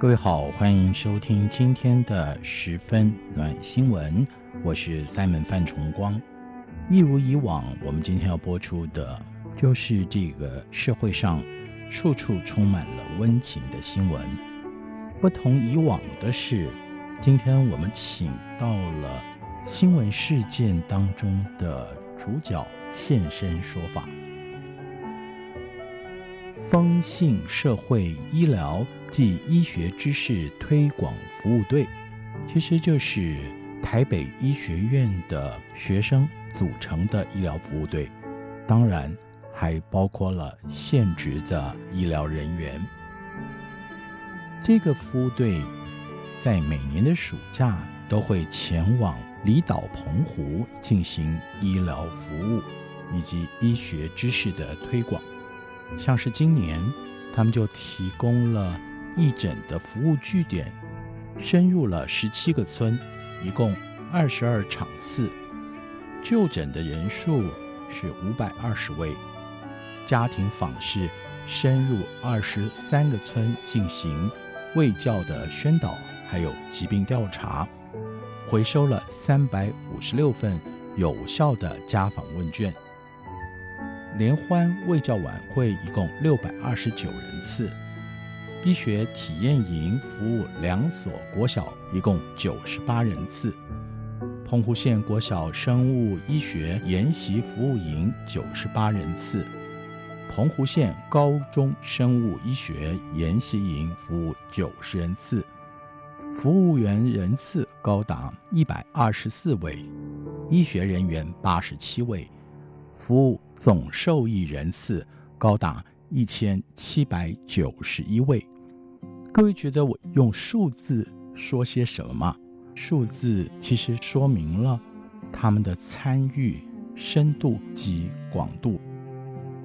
各位好，欢迎收听今天的十分暖新闻，我是 Simon 范崇光。一如以往，我们今天要播出的就是这个社会上处处充满了温情的新闻。不同以往的是，今天我们请到了新闻事件当中的主角现身说法。风信社会医疗暨医学知识推广服务队，其实就是台北医学院的学生组成的医疗服务队，当然还包括了现职的医疗人员。这个服务队在每年的暑假都会前往离岛澎湖进行医疗服务以及医学知识的推广。像是今年，他们就提供了义诊的服务据点，深入了十七个村，一共二十二场次，就诊的人数是五百二十位，家庭访视深入二十三个村进行卫教的宣导，还有疾病调查，回收了三百五十六份有效的家访问卷。联欢卫教晚会一共六百二十九人次，医学体验营服务两所国小一共九十八人次，澎湖县国小生物医学研习服务营九十八人次，澎湖县高中生物医学研习营服务九十人次，服务员人次高达一百二十四位，医学人员八十七位。服务总受益人次高达一千七百九十一位。各位觉得我用数字说些什么吗？数字其实说明了他们的参与深度及广度。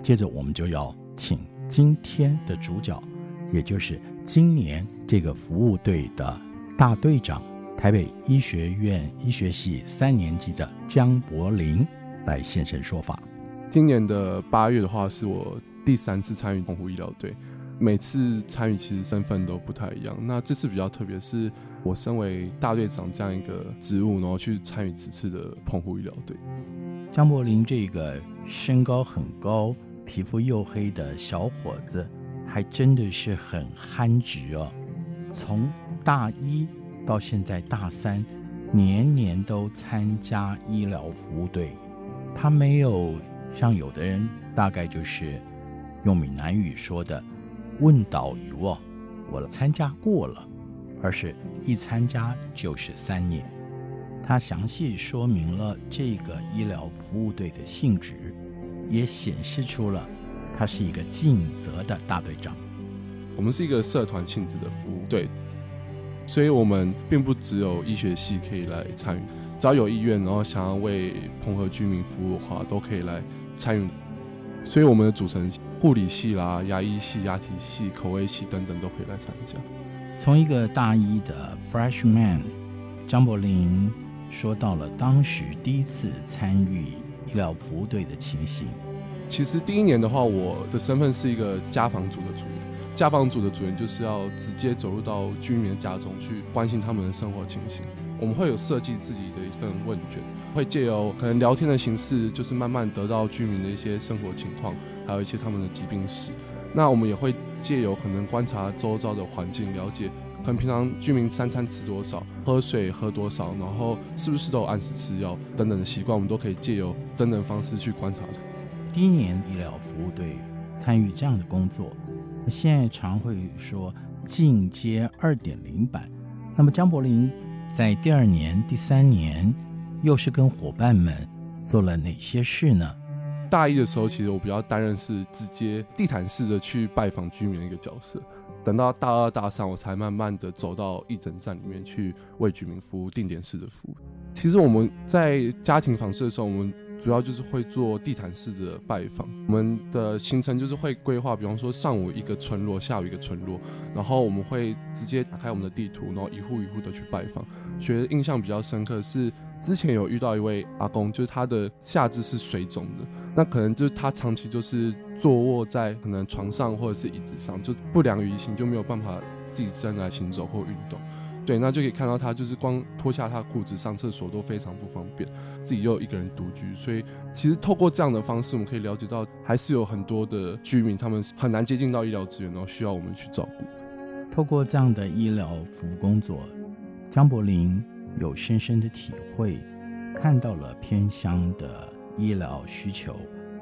接着，我们就要请今天的主角，也就是今年这个服务队的大队长，台北医学院医学系三年级的江柏林。来现身说法。今年的八月的话，是我第三次参与澎湖医疗队。每次参与其实身份都不太一样。那这次比较特别，是我身为大队长这样一个职务，然后去参与此次的澎湖医疗队。江柏林这个身高很高、皮肤黝黑的小伙子，还真的是很憨直哦。从大一到现在大三，年年都参加医疗服务队。他没有像有的人，大概就是用闽南语说的“问导游”哦，我参加过了，而是一参加就是三年。他详细说明了这个医疗服务队的性质，也显示出了他是一个尽责的大队长。我们是一个社团性质的服务队，所以我们并不只有医学系可以来参与。只要有意愿，然后想要为澎湖居民服务的话，都可以来参与。所以我们的组成护理系啦、牙医系、牙体系、口味系等等都可以来参加。从一个大一的 freshman，张柏林说到了当时第一次参与医疗服务队的情形。其实第一年的话，我的身份是一个家访组的组员。家访组的组员就是要直接走入到居民的家中去关心他们的生活情形。我们会有设计自己的一份问卷，会借由可能聊天的形式，就是慢慢得到居民的一些生活情况，还有一些他们的疾病史。那我们也会借由可能观察周遭的环境，了解可能平常居民三餐吃多少，喝水喝多少，然后是不是都有按时吃药等等的习惯，我们都可以借由等等方式去观察。第一年医疗服务队参与这样的工作，现在常会说进阶二点零版。那么江柏林。在第二年、第三年，又是跟伙伴们做了哪些事呢？大一的时候，其实我比较担任是直接地毯式的去拜访居民的一个角色。等到大二大三，我才慢慢的走到义诊站里面去为居民服务，定点式的服务。其实我们在家庭访视的时候，我们主要就是会做地毯式的拜访。我们的行程就是会规划，比方说上午一个村落，下午一个村落，然后我们会直接打开我们的地图，然后一户一户的去拜访。觉得印象比较深刻是之前有遇到一位阿公，就是他的下肢是水肿的，那可能就是他长期就是坐卧在可能床上或者是椅子上，就不良于行，就没有办法自己站来行走或运动。对，那就可以看到他就是光脱下他裤子上厕所都非常不方便，自己又一个人独居，所以其实透过这样的方式，我们可以了解到还是有很多的居民他们很难接近到医疗资源，然后需要我们去照顾。透过这样的医疗服务工作，江柏林有深深的体会，看到了偏乡的医疗需求，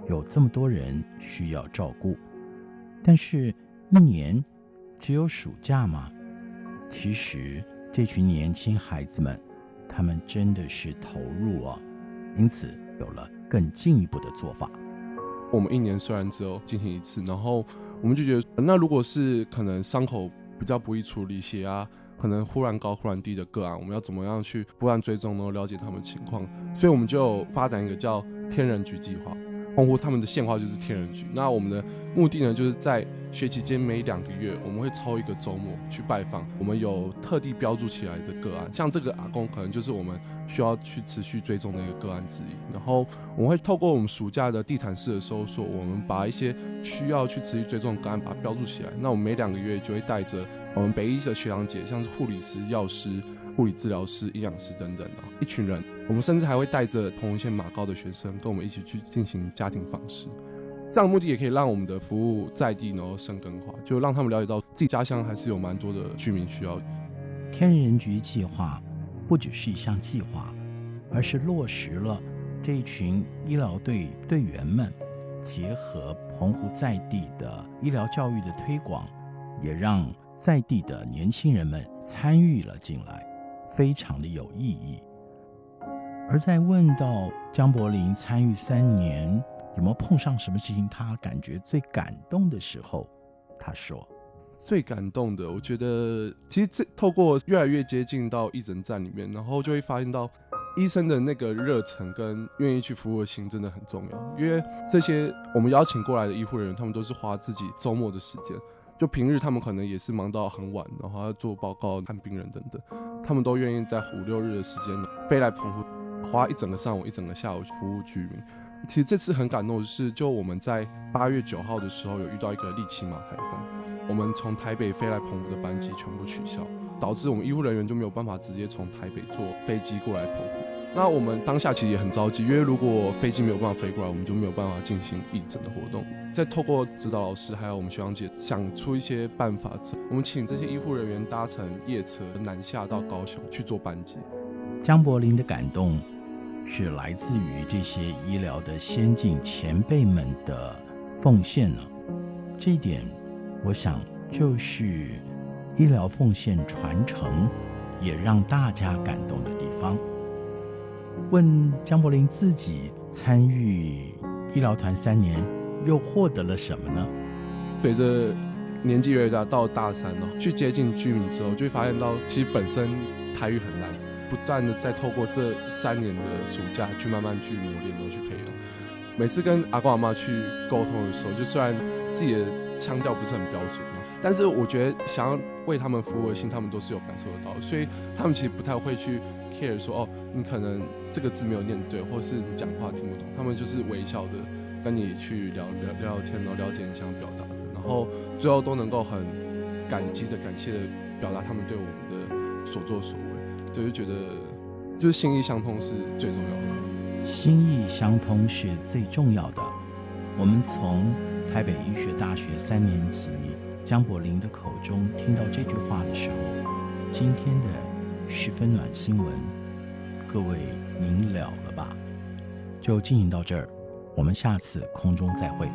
有这么多人需要照顾，但是一年只有暑假吗？其实这群年轻孩子们，他们真的是投入啊，因此有了更进一步的做法。我们一年虽然只有进行一次，然后我们就觉得，那如果是可能伤口比较不易处理，血压可能忽然高忽然低的个案，我们要怎么样去不断追踪，能够了解他们情况？所以我们就发展一个叫“天人局”计划。澎湖他们的县话就是天人局，那我们的目的呢，就是在学期间每两个月，我们会抽一个周末去拜访，我们有特地标注起来的个案，像这个阿公可能就是我们需要去持续追踪的一个个案之一。然后我们会透过我们暑假的地毯式的搜索，我们把一些需要去持续追踪的个案把它标注起来。那我们每两个月就会带着我们北医的学长姐，像是护理师、药师。物理治疗师、营养师等等的一群人，我们甚至还会带着澎湖县马高的学生跟我们一起去进行家庭访视，这样的目的也可以让我们的服务在地然后生根化，就让他们了解到自己家乡还是有蛮多的居民需要。天人局计划不只是一项计划，而是落实了这一群医疗队队员们结合澎湖在地的医疗教育的推广，也让在地的年轻人们参与了进来。非常的有意义。而在问到江柏林参与三年有没有碰上什么事情，他感觉最感动的时候，他说：“最感动的，我觉得其实这透过越来越接近到义诊站里面，然后就会发现到医生的那个热忱跟愿意去服务的心真的很重要。因为这些我们邀请过来的医护人员，他们都是花自己周末的时间。”就平日他们可能也是忙到很晚，然后要做报告、看病人等等，他们都愿意在五六日的时间飞来澎湖，花一整个上午、一整个下午服务居民。其实这次很感动的是，就我们在八月九号的时候有遇到一个利奇马台风，我们从台北飞来澎湖的班机全部取消，导致我们医护人员就没有办法直接从台北坐飞机过来澎湖。那我们当下其实也很着急，因为如果飞机没有办法飞过来，我们就没有办法进行义诊的活动。再透过指导老师还有我们学长姐想出一些办法，我们请这些医护人员搭乘夜车南下到高雄去做班机。江柏林的感动是来自于这些医疗的先进前辈们的奉献呢。这一点，我想就是医疗奉献传承也让大家感动的地方。问江柏林自己参与医疗团三年，又获得了什么呢？随着年纪越大，到大三了，去接近居民之后，就会发现到其实本身台语很烂，不断的在透过这三年的暑假去慢慢去磨练，然后去培养。每次跟阿公阿妈去沟通的时候，就虽然自己的腔调不是很标准，但是我觉得想要为他们服务的心，他们都是有感受得到，所以他们其实不太会去。care 说哦，你可能这个字没有念对，或是你讲话听不懂，他们就是微笑的跟你去聊聊聊天，然后了解你想表达的，然后最后都能够很感激的、感谢的表达他们对我们的所作所为，就是觉得就是心意相通是最重要的。心意相通是最重要的。我们从台北医学大学三年级江柏霖的口中听到这句话的时候，今天的。十分暖新闻，各位您了了吧？就进行到这儿，我们下次空中再会。